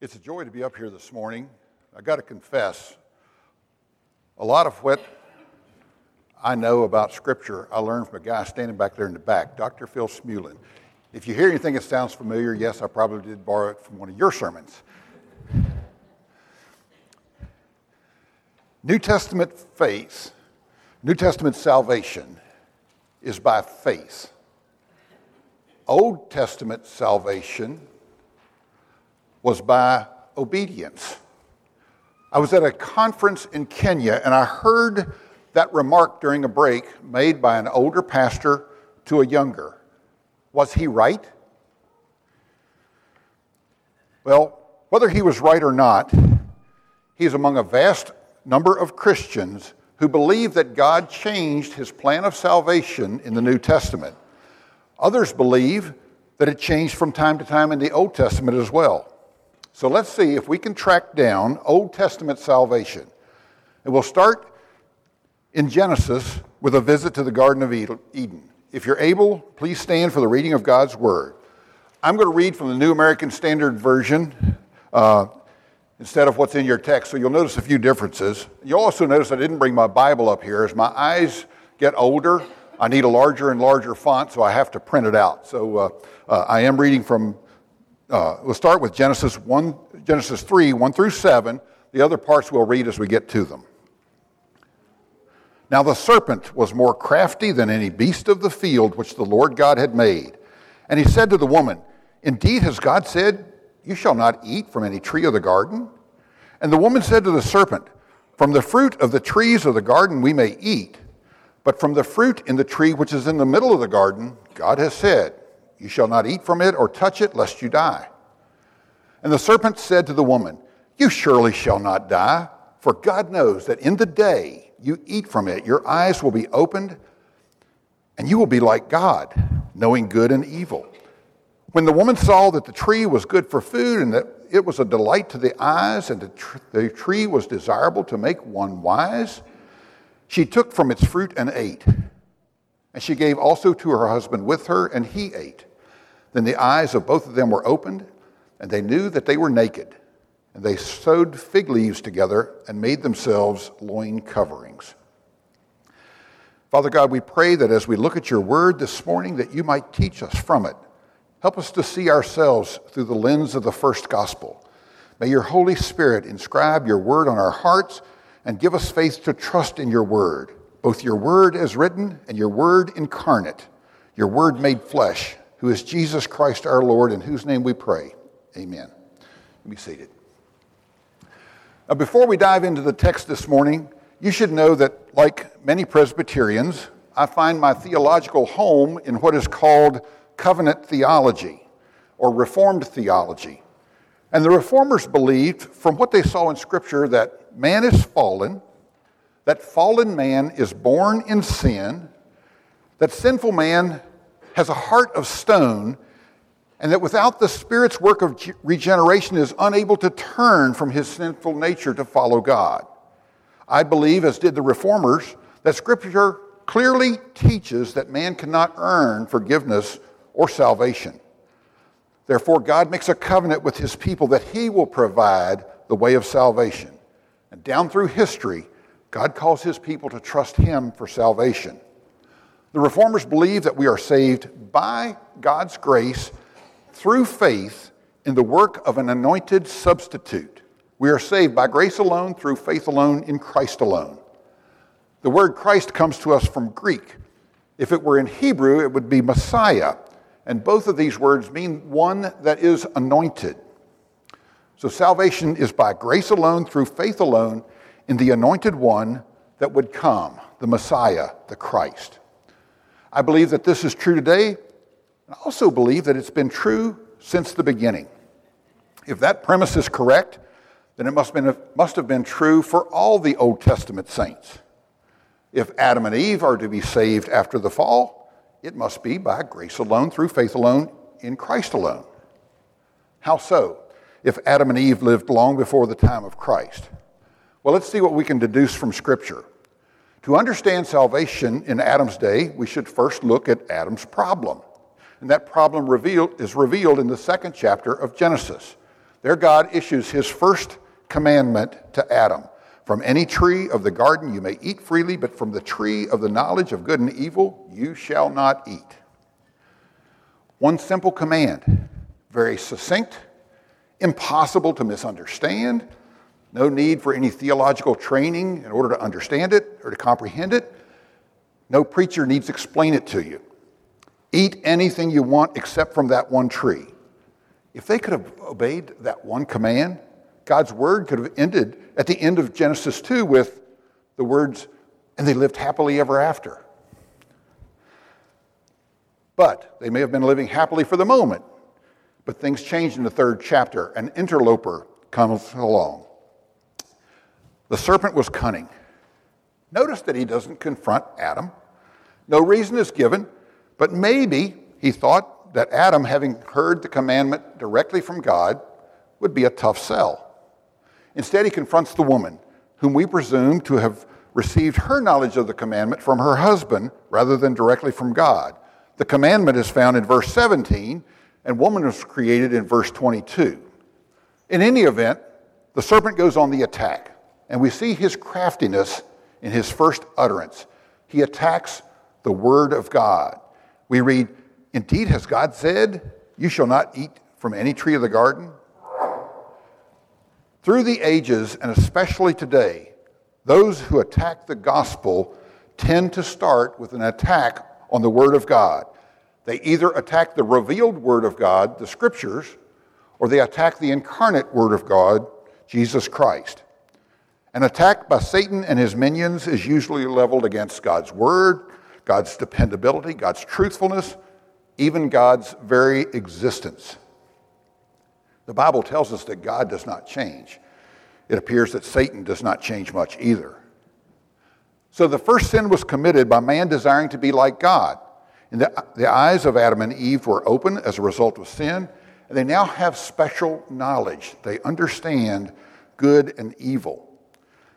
It's a joy to be up here this morning. I got to confess, a lot of what I know about Scripture I learned from a guy standing back there in the back, Dr. Phil Smulin. If you hear anything that sounds familiar, yes, I probably did borrow it from one of your sermons. New Testament faith, New Testament salvation is by faith. Old Testament salvation was by obedience. I was at a conference in Kenya and I heard that remark during a break made by an older pastor to a younger. Was he right? Well, whether he was right or not, he's among a vast number of Christians who believe that God changed his plan of salvation in the New Testament. Others believe that it changed from time to time in the Old Testament as well. So let's see if we can track down Old Testament salvation. And we'll start in Genesis with a visit to the Garden of Eden. If you're able, please stand for the reading of God's Word. I'm going to read from the New American Standard Version uh, instead of what's in your text, so you'll notice a few differences. You'll also notice I didn't bring my Bible up here. As my eyes get older, I need a larger and larger font, so I have to print it out. So uh, uh, I am reading from uh, we'll start with Genesis 1, Genesis 3, 1 through 7. The other parts we'll read as we get to them. Now the serpent was more crafty than any beast of the field which the Lord God had made. And he said to the woman, Indeed, has God said, You shall not eat from any tree of the garden? And the woman said to the serpent, From the fruit of the trees of the garden we may eat, but from the fruit in the tree which is in the middle of the garden, God has said, you shall not eat from it or touch it, lest you die. And the serpent said to the woman, You surely shall not die, for God knows that in the day you eat from it, your eyes will be opened, and you will be like God, knowing good and evil. When the woman saw that the tree was good for food, and that it was a delight to the eyes, and the, the tree was desirable to make one wise, she took from its fruit and ate. And she gave also to her husband with her, and he ate. Then the eyes of both of them were opened, and they knew that they were naked. And they sewed fig leaves together and made themselves loin coverings. Father God, we pray that as we look at your word this morning, that you might teach us from it. Help us to see ourselves through the lens of the first gospel. May your Holy Spirit inscribe your word on our hearts and give us faith to trust in your word both your word as written and your word incarnate, your word made flesh, who is Jesus Christ our Lord, in whose name we pray. Amen. Be seated. Now, before we dive into the text this morning, you should know that, like many Presbyterians, I find my theological home in what is called covenant theology or Reformed theology. And the Reformers believed, from what they saw in Scripture, that man is fallen that fallen man is born in sin, that sinful man has a heart of stone, and that without the Spirit's work of regeneration is unable to turn from his sinful nature to follow God. I believe, as did the reformers, that Scripture clearly teaches that man cannot earn forgiveness or salvation. Therefore, God makes a covenant with his people that he will provide the way of salvation. And down through history, God calls his people to trust him for salvation. The reformers believe that we are saved by God's grace through faith in the work of an anointed substitute. We are saved by grace alone, through faith alone, in Christ alone. The word Christ comes to us from Greek. If it were in Hebrew, it would be Messiah. And both of these words mean one that is anointed. So salvation is by grace alone, through faith alone, in the anointed one that would come, the Messiah, the Christ. I believe that this is true today. And I also believe that it's been true since the beginning. If that premise is correct, then it must have, been, must have been true for all the Old Testament saints. If Adam and Eve are to be saved after the fall, it must be by grace alone, through faith alone, in Christ alone. How so? If Adam and Eve lived long before the time of Christ. Well, let's see what we can deduce from Scripture. To understand salvation in Adam's day, we should first look at Adam's problem. And that problem reveal, is revealed in the second chapter of Genesis. There, God issues his first commandment to Adam From any tree of the garden you may eat freely, but from the tree of the knowledge of good and evil you shall not eat. One simple command, very succinct, impossible to misunderstand, no need for any theological training in order to understand it or to comprehend it. No preacher needs to explain it to you. Eat anything you want except from that one tree. If they could have obeyed that one command, God's word could have ended at the end of Genesis 2 with the words, and they lived happily ever after. But they may have been living happily for the moment. But things change in the third chapter. An interloper comes along. The serpent was cunning. Notice that he doesn't confront Adam. No reason is given, but maybe he thought that Adam, having heard the commandment directly from God, would be a tough sell. Instead, he confronts the woman, whom we presume to have received her knowledge of the commandment from her husband rather than directly from God. The commandment is found in verse 17, and woman was created in verse 22. In any event, the serpent goes on the attack, and we see his craftiness in his first utterance. He attacks the word of God. We read, Indeed, has God said, You shall not eat from any tree of the garden? Through the ages, and especially today, those who attack the gospel tend to start with an attack on the Word of God. They either attack the revealed Word of God, the Scriptures, or they attack the incarnate Word of God, Jesus Christ. An attack by Satan and his minions is usually leveled against God's Word, God's dependability, God's truthfulness, even God's very existence. The Bible tells us that God does not change. It appears that Satan does not change much either. So the first sin was committed by man desiring to be like God. And the, the eyes of Adam and Eve were open as a result of sin, and they now have special knowledge. They understand good and evil.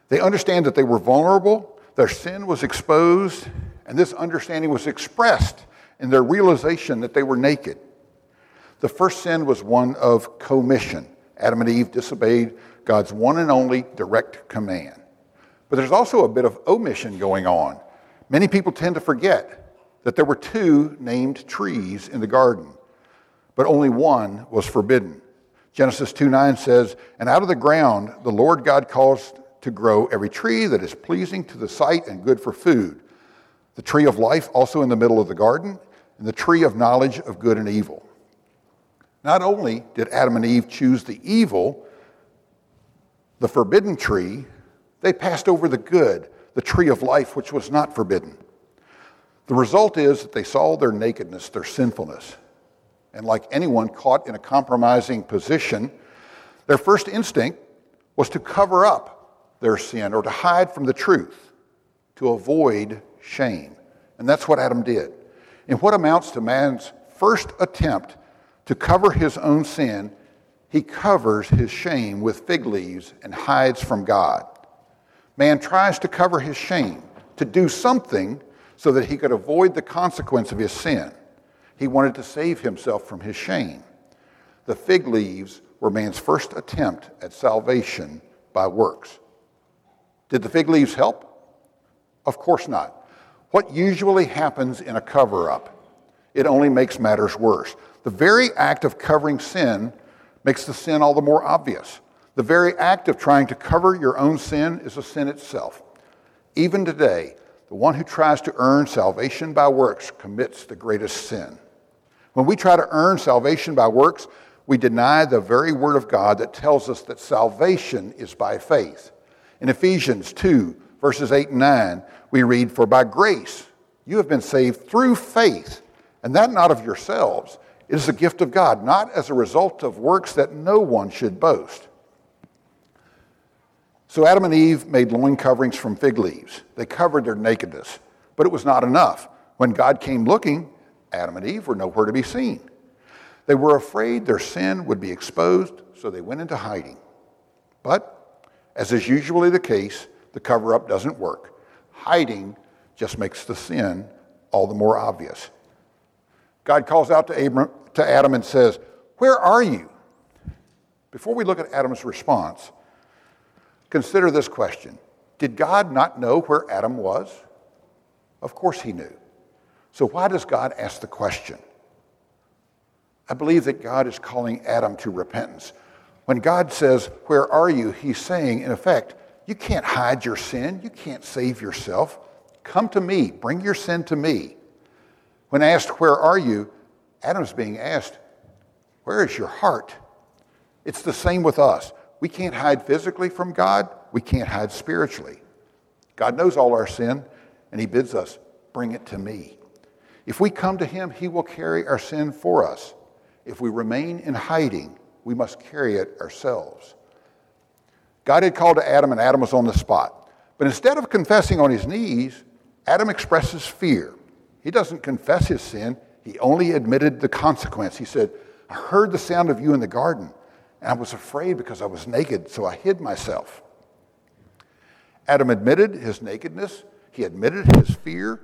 They understand that they were vulnerable, their sin was exposed, and this understanding was expressed in their realization that they were naked. The first sin was one of commission. Adam and Eve disobeyed God's one and only direct command. But there's also a bit of omission going on. Many people tend to forget that there were two named trees in the garden, but only one was forbidden. Genesis 2 9 says, And out of the ground the Lord God caused to grow every tree that is pleasing to the sight and good for food. The tree of life also in the middle of the garden, and the tree of knowledge of good and evil. Not only did Adam and Eve choose the evil, the forbidden tree, they passed over the good, the tree of life, which was not forbidden. The result is that they saw their nakedness, their sinfulness. And like anyone caught in a compromising position, their first instinct was to cover up their sin or to hide from the truth, to avoid shame. And that's what Adam did in what amounts to man's first attempt to cover his own sin, he covers his shame with fig leaves and hides from God. Man tries to cover his shame, to do something so that he could avoid the consequence of his sin. He wanted to save himself from his shame. The fig leaves were man's first attempt at salvation by works. Did the fig leaves help? Of course not. What usually happens in a cover up? It only makes matters worse. The very act of covering sin makes the sin all the more obvious. The very act of trying to cover your own sin is a sin itself. Even today, the one who tries to earn salvation by works commits the greatest sin. When we try to earn salvation by works, we deny the very word of God that tells us that salvation is by faith. In Ephesians 2, verses 8 and 9, we read, For by grace you have been saved through faith, and that not of yourselves. It is a gift of God, not as a result of works that no one should boast. So Adam and Eve made loin coverings from fig leaves. They covered their nakedness, but it was not enough. When God came looking, Adam and Eve were nowhere to be seen. They were afraid their sin would be exposed, so they went into hiding. But, as is usually the case, the cover up doesn't work. Hiding just makes the sin all the more obvious. God calls out to, Abram, to Adam and says, Where are you? Before we look at Adam's response, consider this question Did God not know where Adam was? Of course he knew. So why does God ask the question? I believe that God is calling Adam to repentance. When God says, Where are you? He's saying, in effect, you can't hide your sin. You can't save yourself. Come to me. Bring your sin to me. When asked, Where are you? Adam's being asked, Where is your heart? It's the same with us. We can't hide physically from God, we can't hide spiritually. God knows all our sin, and He bids us, Bring it to me. If we come to Him, He will carry our sin for us. If we remain in hiding, we must carry it ourselves. God had called to Adam, and Adam was on the spot. But instead of confessing on his knees, Adam expresses fear. He doesn't confess his sin, he only admitted the consequence. He said, I heard the sound of you in the garden, and I was afraid because I was naked, so I hid myself. Adam admitted his nakedness, he admitted his fear,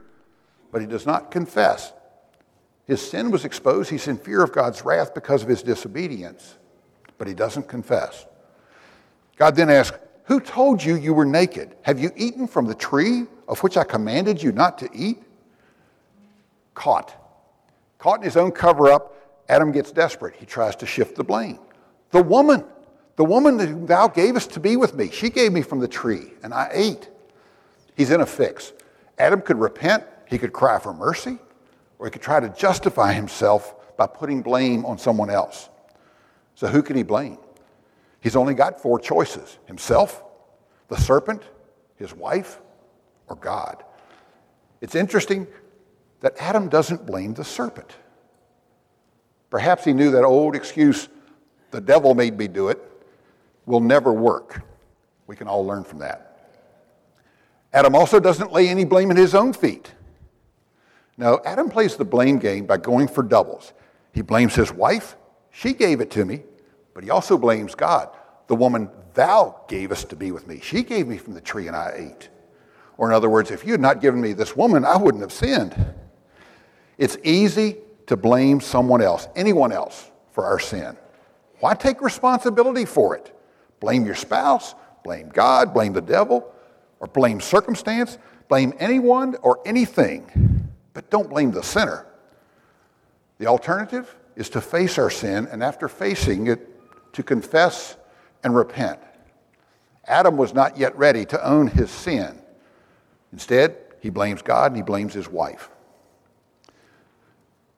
but he does not confess. His sin was exposed. He's in fear of God's wrath because of his disobedience, but he doesn't confess. God then asks, Who told you you were naked? Have you eaten from the tree of which I commanded you not to eat? Caught. Caught in his own cover up, Adam gets desperate. He tries to shift the blame. The woman, the woman that thou gavest to be with me, she gave me from the tree, and I ate. He's in a fix. Adam could repent, he could cry for mercy, or he could try to justify himself by putting blame on someone else. So, who can he blame? He's only got four choices himself, the serpent, his wife, or God. It's interesting that Adam doesn't blame the serpent. Perhaps he knew that old excuse, the devil made me do it, will never work. We can all learn from that. Adam also doesn't lay any blame at his own feet. No, Adam plays the blame game by going for doubles. He blames his wife, she gave it to me, but he also blames God. The woman thou gavest to be with me, she gave me from the tree and I ate. Or, in other words, if you had not given me this woman, I wouldn't have sinned. It's easy to blame someone else, anyone else, for our sin. Why take responsibility for it? Blame your spouse, blame God, blame the devil, or blame circumstance, blame anyone or anything, but don't blame the sinner. The alternative is to face our sin, and after facing it, to confess and repent. Adam was not yet ready to own his sin. Instead, he blames God and he blames his wife.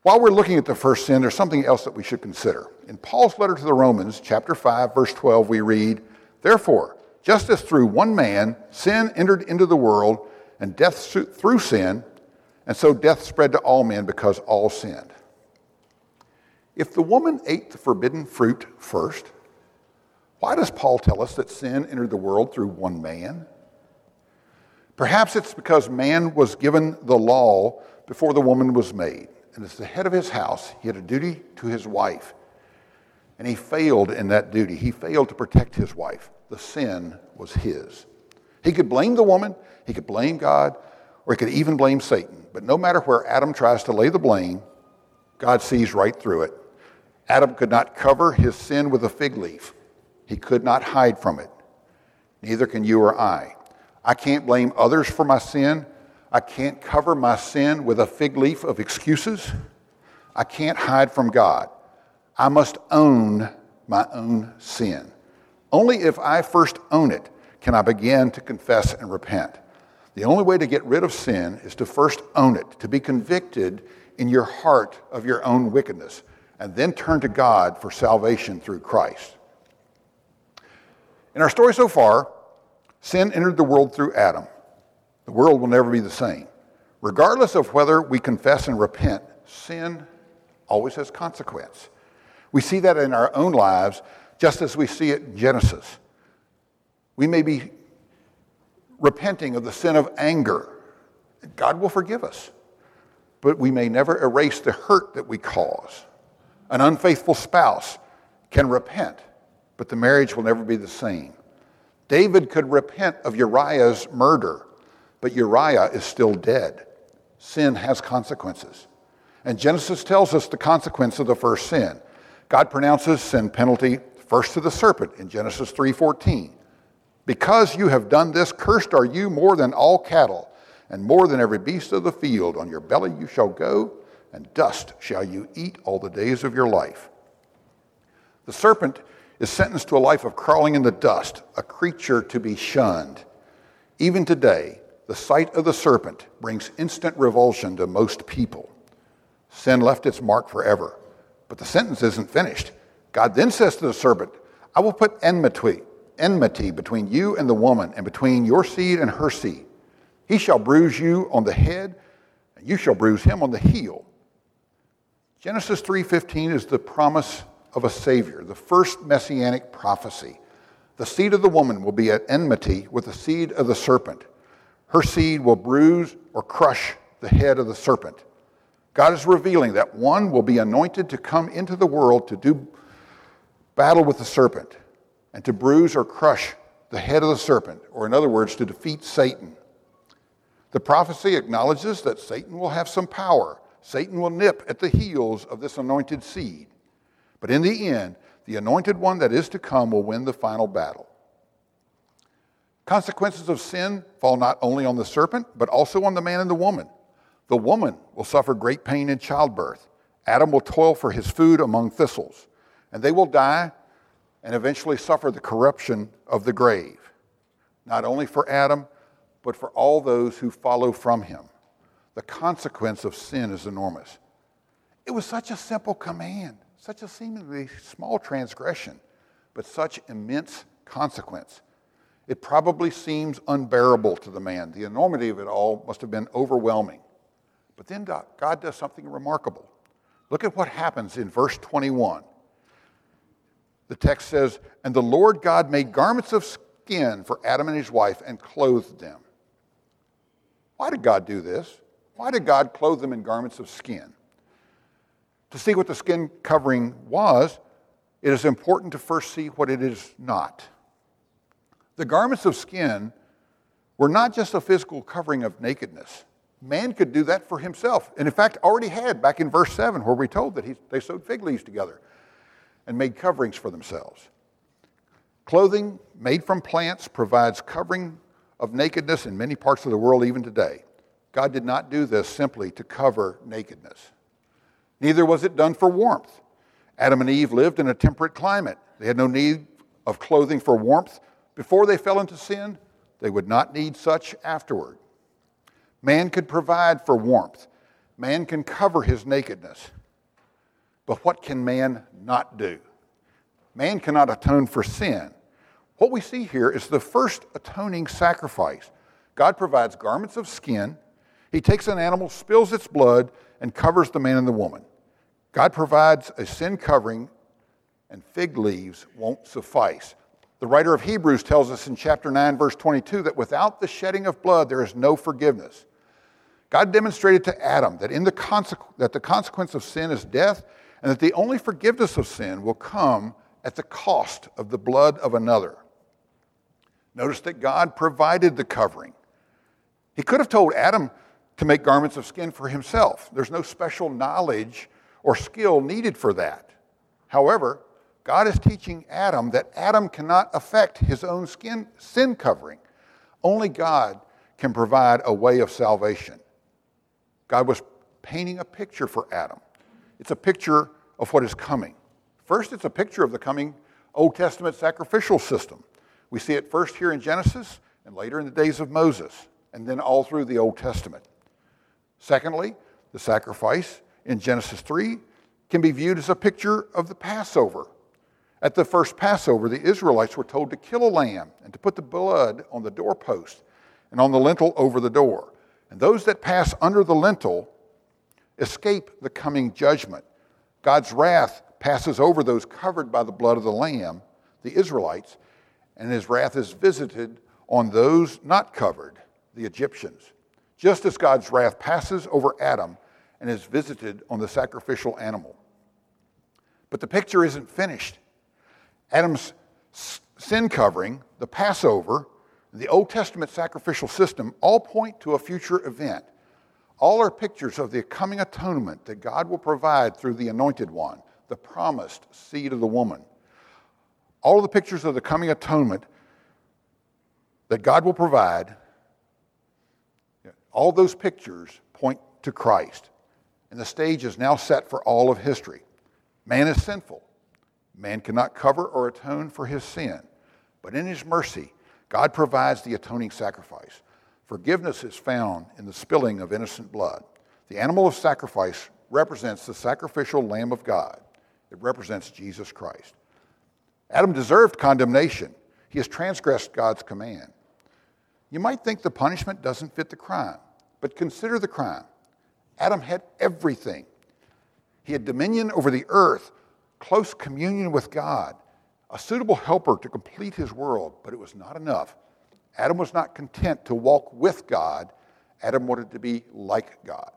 While we're looking at the first sin, there's something else that we should consider. In Paul's letter to the Romans, chapter 5, verse 12, we read, Therefore, just as through one man sin entered into the world, and death through sin, and so death spread to all men because all sinned. If the woman ate the forbidden fruit first, why does Paul tell us that sin entered the world through one man? Perhaps it's because man was given the law before the woman was made. And as the head of his house, he had a duty to his wife. And he failed in that duty. He failed to protect his wife. The sin was his. He could blame the woman, he could blame God, or he could even blame Satan. But no matter where Adam tries to lay the blame, God sees right through it. Adam could not cover his sin with a fig leaf. He could not hide from it. Neither can you or I. I can't blame others for my sin. I can't cover my sin with a fig leaf of excuses. I can't hide from God. I must own my own sin. Only if I first own it can I begin to confess and repent. The only way to get rid of sin is to first own it, to be convicted in your heart of your own wickedness, and then turn to God for salvation through Christ. In our story so far, sin entered the world through Adam. The world will never be the same. Regardless of whether we confess and repent, sin always has consequence. We see that in our own lives just as we see it in Genesis. We may be repenting of the sin of anger. God will forgive us, but we may never erase the hurt that we cause. An unfaithful spouse can repent but the marriage will never be the same. David could repent of Uriah's murder, but Uriah is still dead. Sin has consequences. And Genesis tells us the consequence of the first sin. God pronounces sin penalty first to the serpent in Genesis 3:14. Because you have done this, cursed are you more than all cattle, and more than every beast of the field. On your belly you shall go, and dust shall you eat all the days of your life. The serpent is sentenced to a life of crawling in the dust, a creature to be shunned. Even today, the sight of the serpent brings instant revulsion to most people. Sin left its mark forever. But the sentence isn't finished. God then says to the serpent, I will put enmity, enmity between you and the woman, and between your seed and her seed. He shall bruise you on the head, and you shall bruise him on the heel. Genesis 3:15 is the promise of a savior, the first messianic prophecy. The seed of the woman will be at enmity with the seed of the serpent. Her seed will bruise or crush the head of the serpent. God is revealing that one will be anointed to come into the world to do battle with the serpent and to bruise or crush the head of the serpent, or in other words, to defeat Satan. The prophecy acknowledges that Satan will have some power. Satan will nip at the heels of this anointed seed. But in the end, the anointed one that is to come will win the final battle. Consequences of sin fall not only on the serpent, but also on the man and the woman. The woman will suffer great pain in childbirth. Adam will toil for his food among thistles, and they will die and eventually suffer the corruption of the grave, not only for Adam, but for all those who follow from him. The consequence of sin is enormous. It was such a simple command. Such a seemingly small transgression, but such immense consequence. It probably seems unbearable to the man. The enormity of it all must have been overwhelming. But then God does something remarkable. Look at what happens in verse 21. The text says, And the Lord God made garments of skin for Adam and his wife and clothed them. Why did God do this? Why did God clothe them in garments of skin? To see what the skin covering was, it is important to first see what it is not. The garments of skin were not just a physical covering of nakedness. Man could do that for himself, and in fact, already had back in verse 7, where we told that he, they sewed fig leaves together and made coverings for themselves. Clothing made from plants provides covering of nakedness in many parts of the world, even today. God did not do this simply to cover nakedness. Neither was it done for warmth. Adam and Eve lived in a temperate climate. They had no need of clothing for warmth before they fell into sin. They would not need such afterward. Man could provide for warmth, man can cover his nakedness. But what can man not do? Man cannot atone for sin. What we see here is the first atoning sacrifice. God provides garments of skin. He takes an animal, spills its blood, and covers the man and the woman. God provides a sin covering, and fig leaves won't suffice. The writer of Hebrews tells us in chapter 9, verse 22, that without the shedding of blood, there is no forgiveness. God demonstrated to Adam that, in the consequ- that the consequence of sin is death, and that the only forgiveness of sin will come at the cost of the blood of another. Notice that God provided the covering. He could have told Adam, to make garments of skin for himself. There's no special knowledge or skill needed for that. However, God is teaching Adam that Adam cannot affect his own skin sin covering. Only God can provide a way of salvation. God was painting a picture for Adam. It's a picture of what is coming. First, it's a picture of the coming Old Testament sacrificial system. We see it first here in Genesis and later in the days of Moses, and then all through the Old Testament. Secondly, the sacrifice in Genesis 3 can be viewed as a picture of the Passover. At the first Passover, the Israelites were told to kill a lamb and to put the blood on the doorpost and on the lintel over the door. And those that pass under the lintel escape the coming judgment. God's wrath passes over those covered by the blood of the lamb, the Israelites, and his wrath is visited on those not covered, the Egyptians just as God's wrath passes over Adam and is visited on the sacrificial animal. But the picture isn't finished. Adam's sin covering, the Passover, the Old Testament sacrificial system all point to a future event. All are pictures of the coming atonement that God will provide through the anointed one, the promised seed of the woman. All of the pictures of the coming atonement that God will provide, all those pictures point to Christ. And the stage is now set for all of history. Man is sinful. Man cannot cover or atone for his sin. But in his mercy, God provides the atoning sacrifice. Forgiveness is found in the spilling of innocent blood. The animal of sacrifice represents the sacrificial Lamb of God, it represents Jesus Christ. Adam deserved condemnation. He has transgressed God's command. You might think the punishment doesn't fit the crime, but consider the crime. Adam had everything. He had dominion over the earth, close communion with God, a suitable helper to complete his world, but it was not enough. Adam was not content to walk with God, Adam wanted to be like God.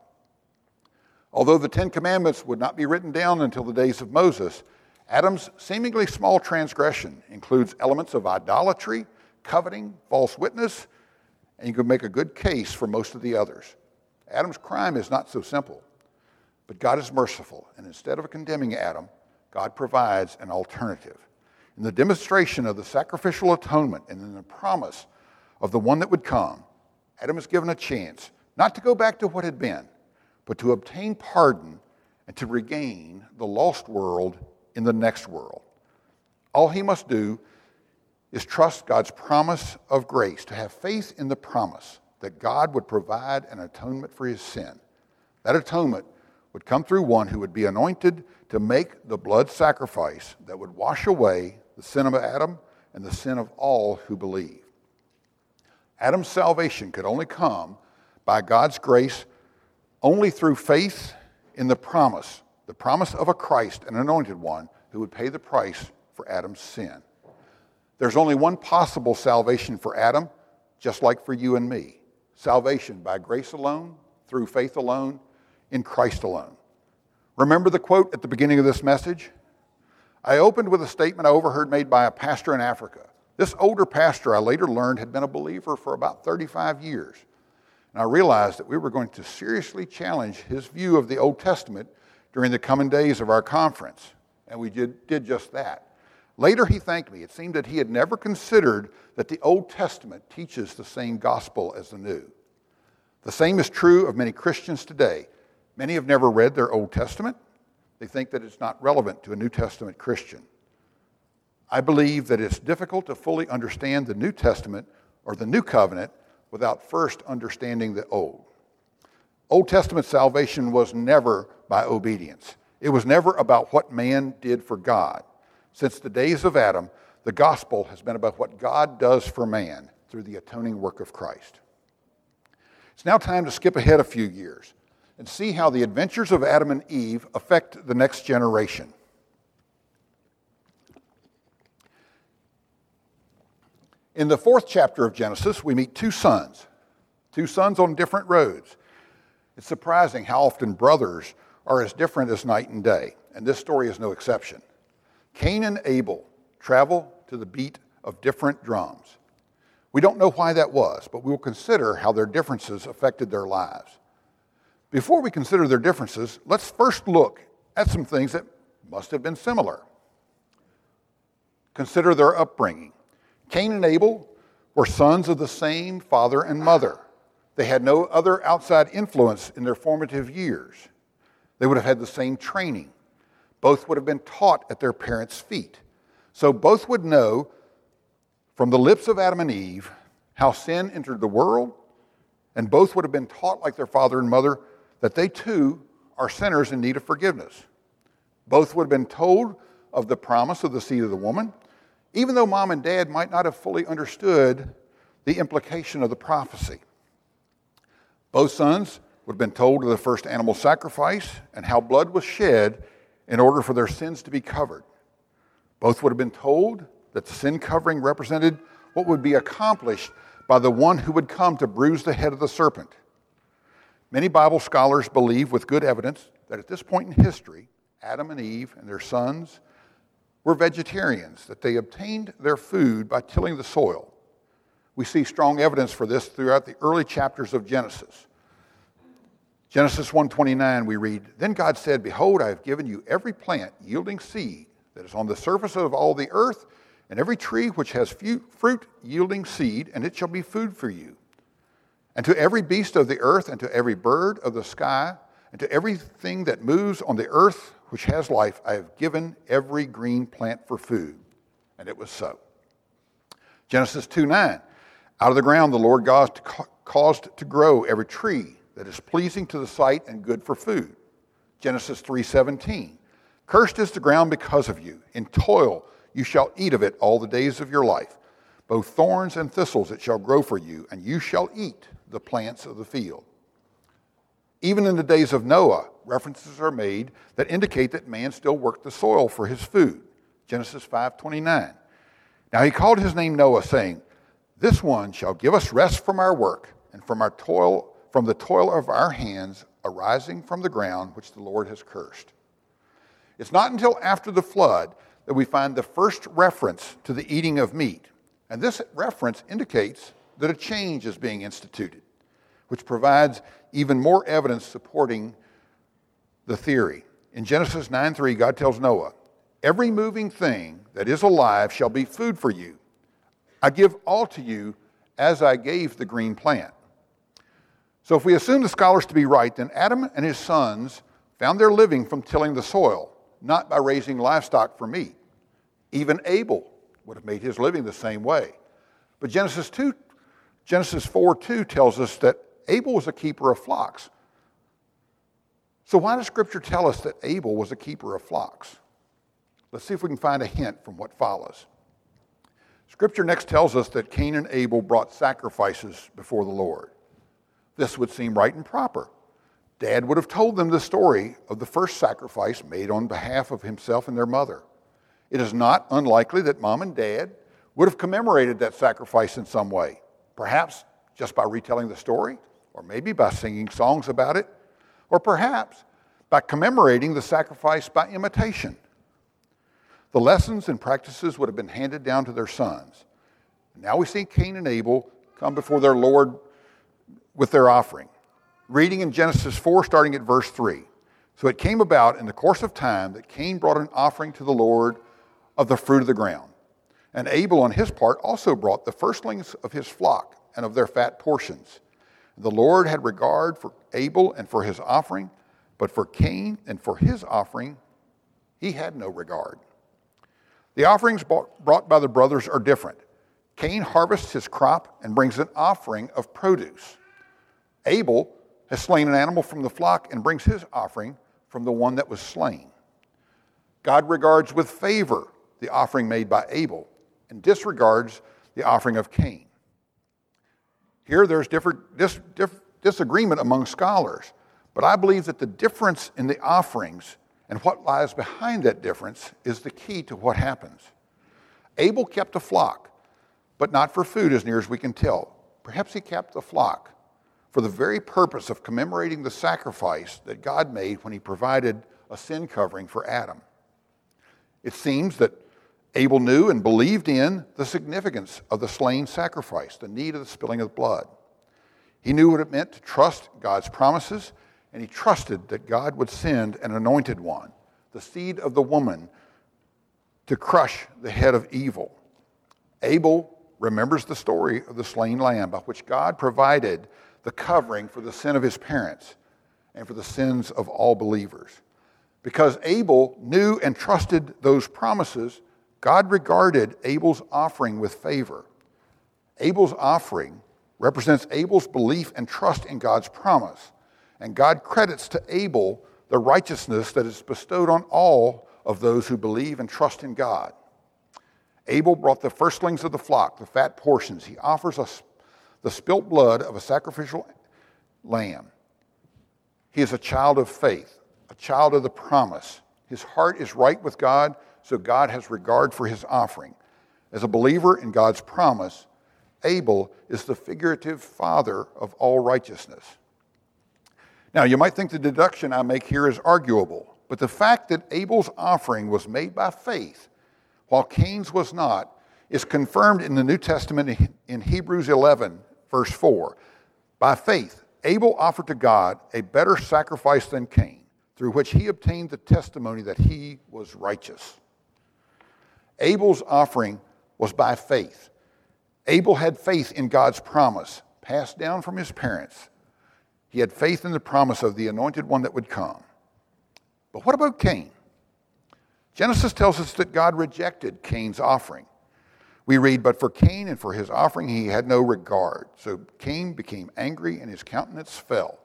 Although the Ten Commandments would not be written down until the days of Moses, Adam's seemingly small transgression includes elements of idolatry, coveting, false witness, and you can make a good case for most of the others. Adam's crime is not so simple, but God is merciful, and instead of condemning Adam, God provides an alternative. In the demonstration of the sacrificial atonement and in the promise of the one that would come, Adam is given a chance not to go back to what had been, but to obtain pardon and to regain the lost world in the next world. All he must do is trust God's promise of grace, to have faith in the promise that God would provide an atonement for his sin. That atonement would come through one who would be anointed to make the blood sacrifice that would wash away the sin of Adam and the sin of all who believe. Adam's salvation could only come by God's grace only through faith in the promise, the promise of a Christ, an anointed one, who would pay the price for Adam's sin. There's only one possible salvation for Adam, just like for you and me salvation by grace alone, through faith alone, in Christ alone. Remember the quote at the beginning of this message? I opened with a statement I overheard made by a pastor in Africa. This older pastor, I later learned, had been a believer for about 35 years. And I realized that we were going to seriously challenge his view of the Old Testament during the coming days of our conference. And we did, did just that. Later, he thanked me. It seemed that he had never considered that the Old Testament teaches the same gospel as the New. The same is true of many Christians today. Many have never read their Old Testament. They think that it's not relevant to a New Testament Christian. I believe that it's difficult to fully understand the New Testament or the New Covenant without first understanding the Old. Old Testament salvation was never by obedience, it was never about what man did for God. Since the days of Adam, the gospel has been about what God does for man through the atoning work of Christ. It's now time to skip ahead a few years and see how the adventures of Adam and Eve affect the next generation. In the fourth chapter of Genesis, we meet two sons, two sons on different roads. It's surprising how often brothers are as different as night and day, and this story is no exception. Cain and Abel travel to the beat of different drums. We don't know why that was, but we will consider how their differences affected their lives. Before we consider their differences, let's first look at some things that must have been similar. Consider their upbringing. Cain and Abel were sons of the same father and mother. They had no other outside influence in their formative years. They would have had the same training. Both would have been taught at their parents' feet. So both would know from the lips of Adam and Eve how sin entered the world, and both would have been taught, like their father and mother, that they too are sinners in need of forgiveness. Both would have been told of the promise of the seed of the woman, even though mom and dad might not have fully understood the implication of the prophecy. Both sons would have been told of the first animal sacrifice and how blood was shed in order for their sins to be covered. Both would have been told that the sin covering represented what would be accomplished by the one who would come to bruise the head of the serpent. Many Bible scholars believe, with good evidence, that at this point in history, Adam and Eve and their sons were vegetarians, that they obtained their food by tilling the soil. We see strong evidence for this throughout the early chapters of Genesis. Genesis 1:29 we read, "Then God said, behold, I have given you every plant yielding seed that is on the surface of all the earth, and every tree which has fruit yielding seed, and it shall be food for you. And to every beast of the earth, and to every bird of the sky, and to everything that moves on the earth which has life, I have given every green plant for food. And it was so. Genesis 2 9. Out of the ground the Lord God caused to grow every tree that is pleasing to the sight and good for food. Genesis 3:17. Cursed is the ground because of you. In toil you shall eat of it all the days of your life. Both thorns and thistles it shall grow for you, and you shall eat the plants of the field. Even in the days of Noah, references are made that indicate that man still worked the soil for his food. Genesis 5:29. Now he called his name Noah, saying, This one shall give us rest from our work and from our toil, from the toil of our hands arising from the ground which the Lord has cursed. It's not until after the flood that we find the first reference to the eating of meat. And this reference indicates that a change is being instituted, which provides even more evidence supporting the theory. In Genesis 9 3, God tells Noah, Every moving thing that is alive shall be food for you. I give all to you as I gave the green plant. So, if we assume the scholars to be right, then Adam and his sons found their living from tilling the soil, not by raising livestock for meat. Even Abel would have made his living the same way. But Genesis 2, Genesis 4 2 tells us that Abel was a keeper of flocks. So, why does Scripture tell us that Abel was a keeper of flocks? Let's see if we can find a hint from what follows. Scripture next tells us that Cain and Abel brought sacrifices before the Lord. This would seem right and proper. Dad would have told them the story of the first sacrifice made on behalf of himself and their mother. It is not unlikely that mom and dad would have commemorated that sacrifice in some way, perhaps just by retelling the story, or maybe by singing songs about it, or perhaps by commemorating the sacrifice by imitation. The lessons and practices would have been handed down to their sons. Now we see Cain and Abel come before their Lord with their offering. Reading in Genesis 4, starting at verse 3. So it came about in the course of time that Cain brought an offering to the Lord of the fruit of the ground. And Abel, on his part, also brought the firstlings of his flock and of their fat portions. The Lord had regard for Abel and for his offering, but for Cain and for his offering, he had no regard. The offerings brought by the brothers are different. Cain harvests his crop and brings an offering of produce. Abel has slain an animal from the flock and brings his offering from the one that was slain. God regards with favor the offering made by Abel and disregards the offering of Cain. Here there's different, dis, disagreement among scholars, but I believe that the difference in the offerings and what lies behind that difference is the key to what happens. Abel kept a flock, but not for food as near as we can tell. Perhaps he kept the flock for the very purpose of commemorating the sacrifice that God made when he provided a sin covering for Adam. It seems that Abel knew and believed in the significance of the slain sacrifice, the need of the spilling of blood. He knew what it meant to trust God's promises and he trusted that God would send an anointed one, the seed of the woman, to crush the head of evil. Abel remembers the story of the slain lamb by which God provided the covering for the sin of his parents and for the sins of all believers. Because Abel knew and trusted those promises, God regarded Abel's offering with favor. Abel's offering represents Abel's belief and trust in God's promise. And God credits to Abel the righteousness that is bestowed on all of those who believe and trust in God. Abel brought the firstlings of the flock, the fat portions. He offers us the spilt blood of a sacrificial lamb. He is a child of faith, a child of the promise. His heart is right with God, so God has regard for his offering. As a believer in God's promise, Abel is the figurative father of all righteousness. Now, you might think the deduction I make here is arguable, but the fact that Abel's offering was made by faith while Cain's was not is confirmed in the New Testament in Hebrews 11, verse 4. By faith, Abel offered to God a better sacrifice than Cain, through which he obtained the testimony that he was righteous. Abel's offering was by faith. Abel had faith in God's promise, passed down from his parents. He had faith in the promise of the anointed one that would come. But what about Cain? Genesis tells us that God rejected Cain's offering. We read, But for Cain and for his offering he had no regard. So Cain became angry and his countenance fell.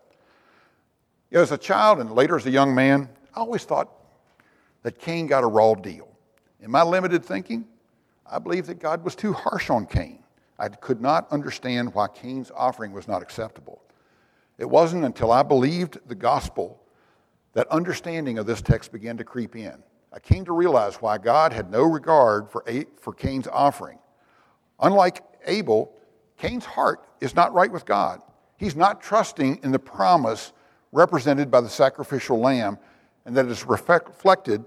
You know, as a child and later as a young man, I always thought that Cain got a raw deal. In my limited thinking, I believe that God was too harsh on Cain. I could not understand why Cain's offering was not acceptable. It wasn't until I believed the gospel that understanding of this text began to creep in. I came to realize why God had no regard for, for Cain's offering. Unlike Abel, Cain's heart is not right with God. He's not trusting in the promise represented by the sacrificial lamb, and that is reflected,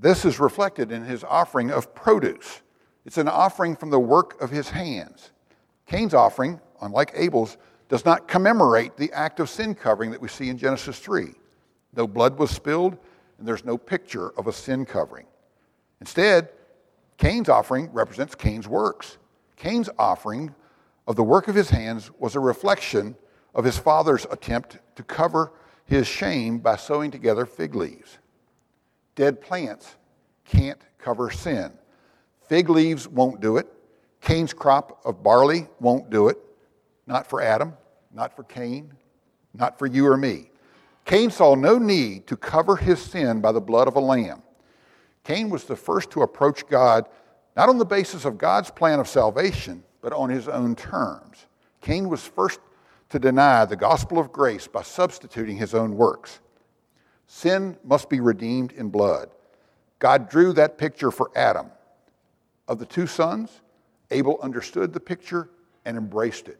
this is reflected in his offering of produce. It's an offering from the work of his hands. Cain's offering, unlike Abel's, does not commemorate the act of sin covering that we see in Genesis 3. No blood was spilled, and there's no picture of a sin covering. Instead, Cain's offering represents Cain's works. Cain's offering of the work of his hands was a reflection of his father's attempt to cover his shame by sewing together fig leaves. Dead plants can't cover sin. Fig leaves won't do it. Cain's crop of barley won't do it. Not for Adam, not for Cain, not for you or me. Cain saw no need to cover his sin by the blood of a lamb. Cain was the first to approach God not on the basis of God's plan of salvation, but on his own terms. Cain was first to deny the gospel of grace by substituting his own works. Sin must be redeemed in blood. God drew that picture for Adam. Of the two sons, Abel understood the picture and embraced it.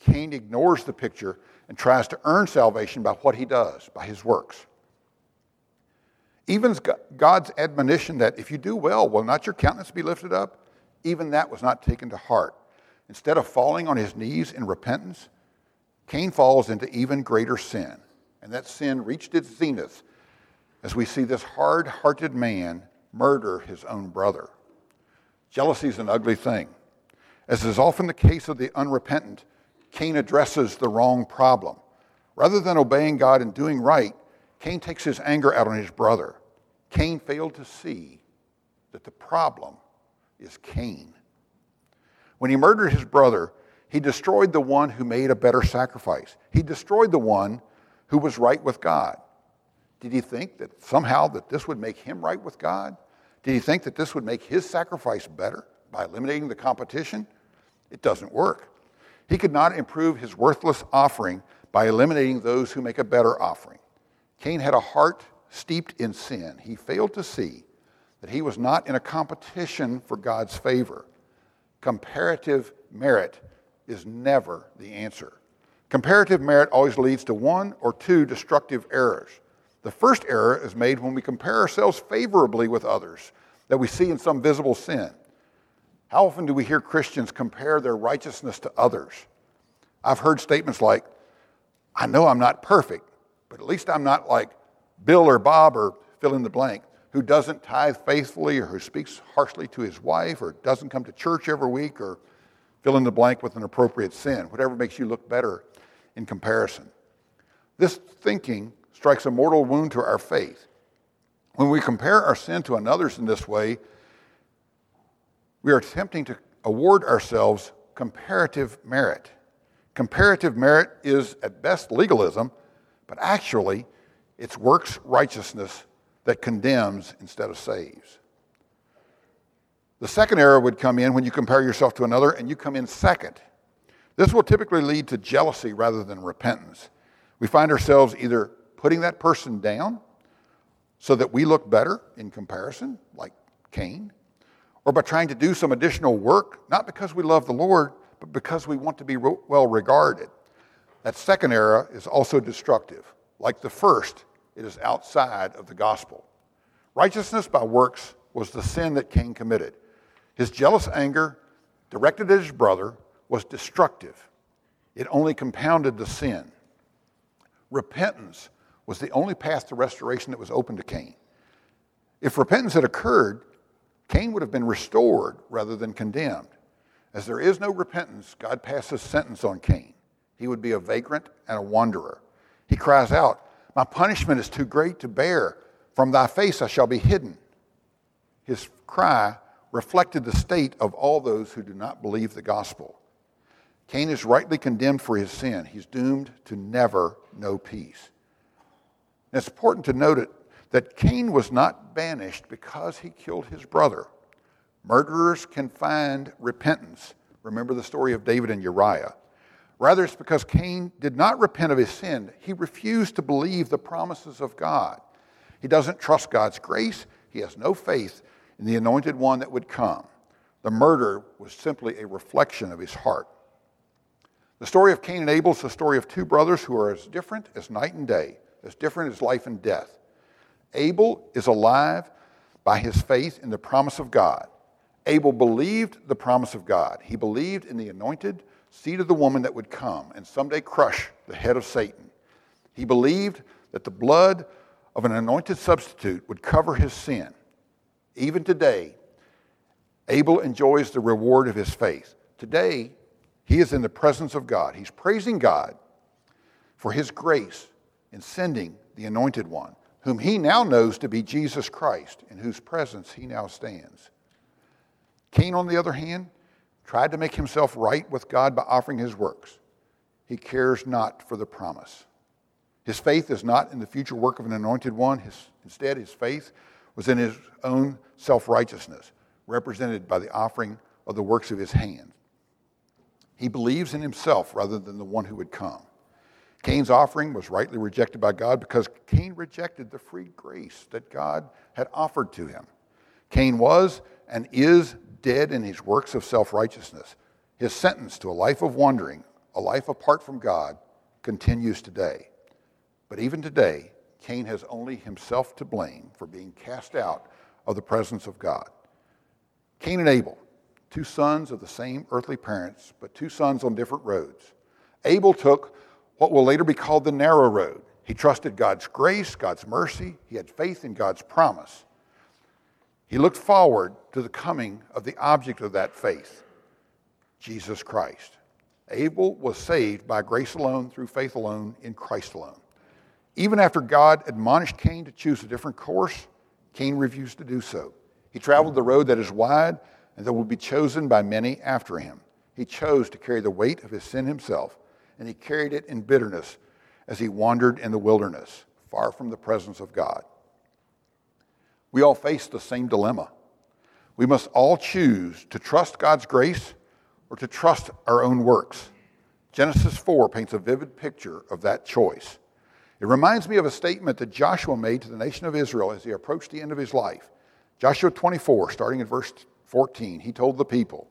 Cain ignores the picture and tries to earn salvation by what he does, by his works. Even God's admonition that if you do well, will not your countenance be lifted up? Even that was not taken to heart. Instead of falling on his knees in repentance, Cain falls into even greater sin. And that sin reached its zenith as we see this hard hearted man murder his own brother. Jealousy is an ugly thing. As is often the case of the unrepentant, Cain addresses the wrong problem. Rather than obeying God and doing right, Cain takes his anger out on his brother. Cain failed to see that the problem is Cain. When he murdered his brother, he destroyed the one who made a better sacrifice. He destroyed the one who was right with God. Did he think that somehow that this would make him right with God? Did he think that this would make his sacrifice better by eliminating the competition? It doesn't work. He could not improve his worthless offering by eliminating those who make a better offering. Cain had a heart steeped in sin. He failed to see that he was not in a competition for God's favor. Comparative merit is never the answer. Comparative merit always leads to one or two destructive errors. The first error is made when we compare ourselves favorably with others that we see in some visible sin. How often do we hear Christians compare their righteousness to others? I've heard statements like, I know I'm not perfect, but at least I'm not like Bill or Bob or fill in the blank, who doesn't tithe faithfully or who speaks harshly to his wife or doesn't come to church every week or fill in the blank with an appropriate sin, whatever makes you look better in comparison. This thinking strikes a mortal wound to our faith. When we compare our sin to another's in this way, we are attempting to award ourselves comparative merit. Comparative merit is at best legalism, but actually it's works righteousness that condemns instead of saves. The second error would come in when you compare yourself to another and you come in second. This will typically lead to jealousy rather than repentance. We find ourselves either putting that person down so that we look better in comparison, like Cain, or by trying to do some additional work, not because we love the Lord, but because we want to be well regarded. That second error is also destructive. Like the first, it is outside of the gospel. Righteousness by works was the sin that Cain committed. His jealous anger, directed at his brother, was destructive. It only compounded the sin. Repentance was the only path to restoration that was open to Cain. If repentance had occurred, Cain would have been restored rather than condemned. As there is no repentance, God passes sentence on Cain. He would be a vagrant and a wanderer. He cries out, My punishment is too great to bear. From thy face I shall be hidden. His cry reflected the state of all those who do not believe the gospel. Cain is rightly condemned for his sin. He's doomed to never know peace. And it's important to note it, that Cain was not banished because he killed his brother. Murderers can find repentance. Remember the story of David and Uriah. Rather, it's because Cain did not repent of his sin. He refused to believe the promises of God. He doesn't trust God's grace. He has no faith in the anointed one that would come. The murder was simply a reflection of his heart. The story of Cain and Abel is the story of two brothers who are as different as night and day, as different as life and death. Abel is alive by his faith in the promise of God. Abel believed the promise of God. He believed in the anointed seed of the woman that would come and someday crush the head of Satan. He believed that the blood of an anointed substitute would cover his sin. Even today, Abel enjoys the reward of his faith. Today, he is in the presence of God. He's praising God for his grace in sending the anointed one, whom he now knows to be Jesus Christ, in whose presence he now stands. Cain, on the other hand, tried to make himself right with God by offering his works. He cares not for the promise. His faith is not in the future work of an anointed one. His, instead, his faith was in his own self righteousness, represented by the offering of the works of his hands. He believes in himself rather than the one who would come. Cain's offering was rightly rejected by God because Cain rejected the free grace that God had offered to him. Cain was and is dead in his works of self righteousness. His sentence to a life of wandering, a life apart from God, continues today. But even today, Cain has only himself to blame for being cast out of the presence of God. Cain and Abel, two sons of the same earthly parents, but two sons on different roads. Abel took what will later be called the narrow road. He trusted God's grace, God's mercy, he had faith in God's promise. He looked forward to the coming of the object of that faith, Jesus Christ. Abel was saved by grace alone, through faith alone, in Christ alone. Even after God admonished Cain to choose a different course, Cain refused to do so. He traveled the road that is wide and that will be chosen by many after him. He chose to carry the weight of his sin himself, and he carried it in bitterness as he wandered in the wilderness, far from the presence of God. We all face the same dilemma. We must all choose to trust God's grace or to trust our own works. Genesis 4 paints a vivid picture of that choice. It reminds me of a statement that Joshua made to the nation of Israel as he approached the end of his life. Joshua 24, starting in verse 14, he told the people,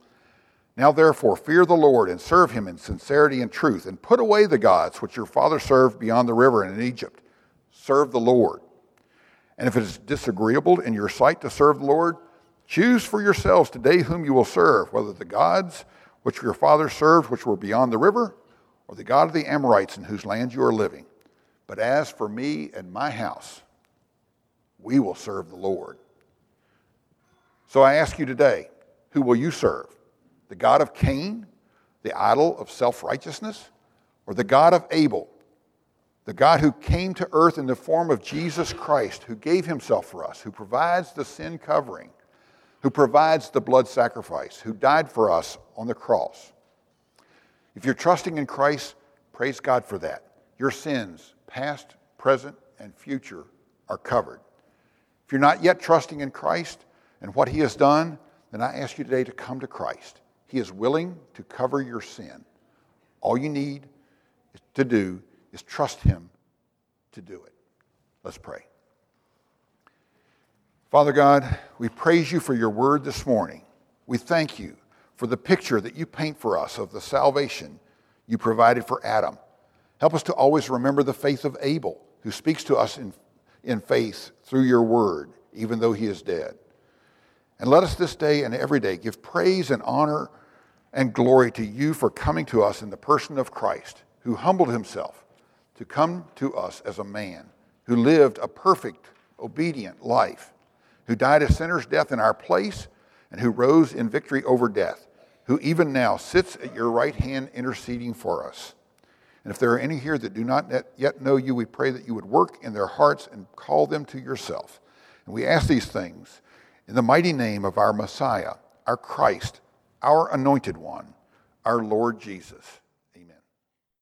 Now therefore, fear the Lord and serve him in sincerity and truth, and put away the gods which your father served beyond the river and in Egypt. Serve the Lord. And if it is disagreeable in your sight to serve the Lord, choose for yourselves today whom you will serve, whether the gods which your fathers served, which were beyond the river, or the God of the Amorites in whose land you are living. But as for me and my house, we will serve the Lord. So I ask you today, who will you serve? The God of Cain, the idol of self righteousness, or the God of Abel, the God who came to earth in the form of Jesus Christ, who gave himself for us, who provides the sin covering, who provides the blood sacrifice, who died for us on the cross. If you're trusting in Christ, praise God for that. Your sins, past, present, and future, are covered. If you're not yet trusting in Christ and what he has done, then I ask you today to come to Christ. He is willing to cover your sin. All you need to do is trust Him to do it. Let's pray. Father God, we praise you for your word this morning. We thank you for the picture that you paint for us of the salvation you provided for Adam. Help us to always remember the faith of Abel, who speaks to us in, in faith through your word, even though he is dead. And let us this day and every day give praise and honor and glory to you for coming to us in the person of Christ, who humbled himself to come to us as a man who lived a perfect, obedient life, who died a sinner's death in our place, and who rose in victory over death, who even now sits at your right hand interceding for us. And if there are any here that do not yet know you, we pray that you would work in their hearts and call them to yourself. And we ask these things in the mighty name of our Messiah, our Christ, our anointed one, our Lord Jesus.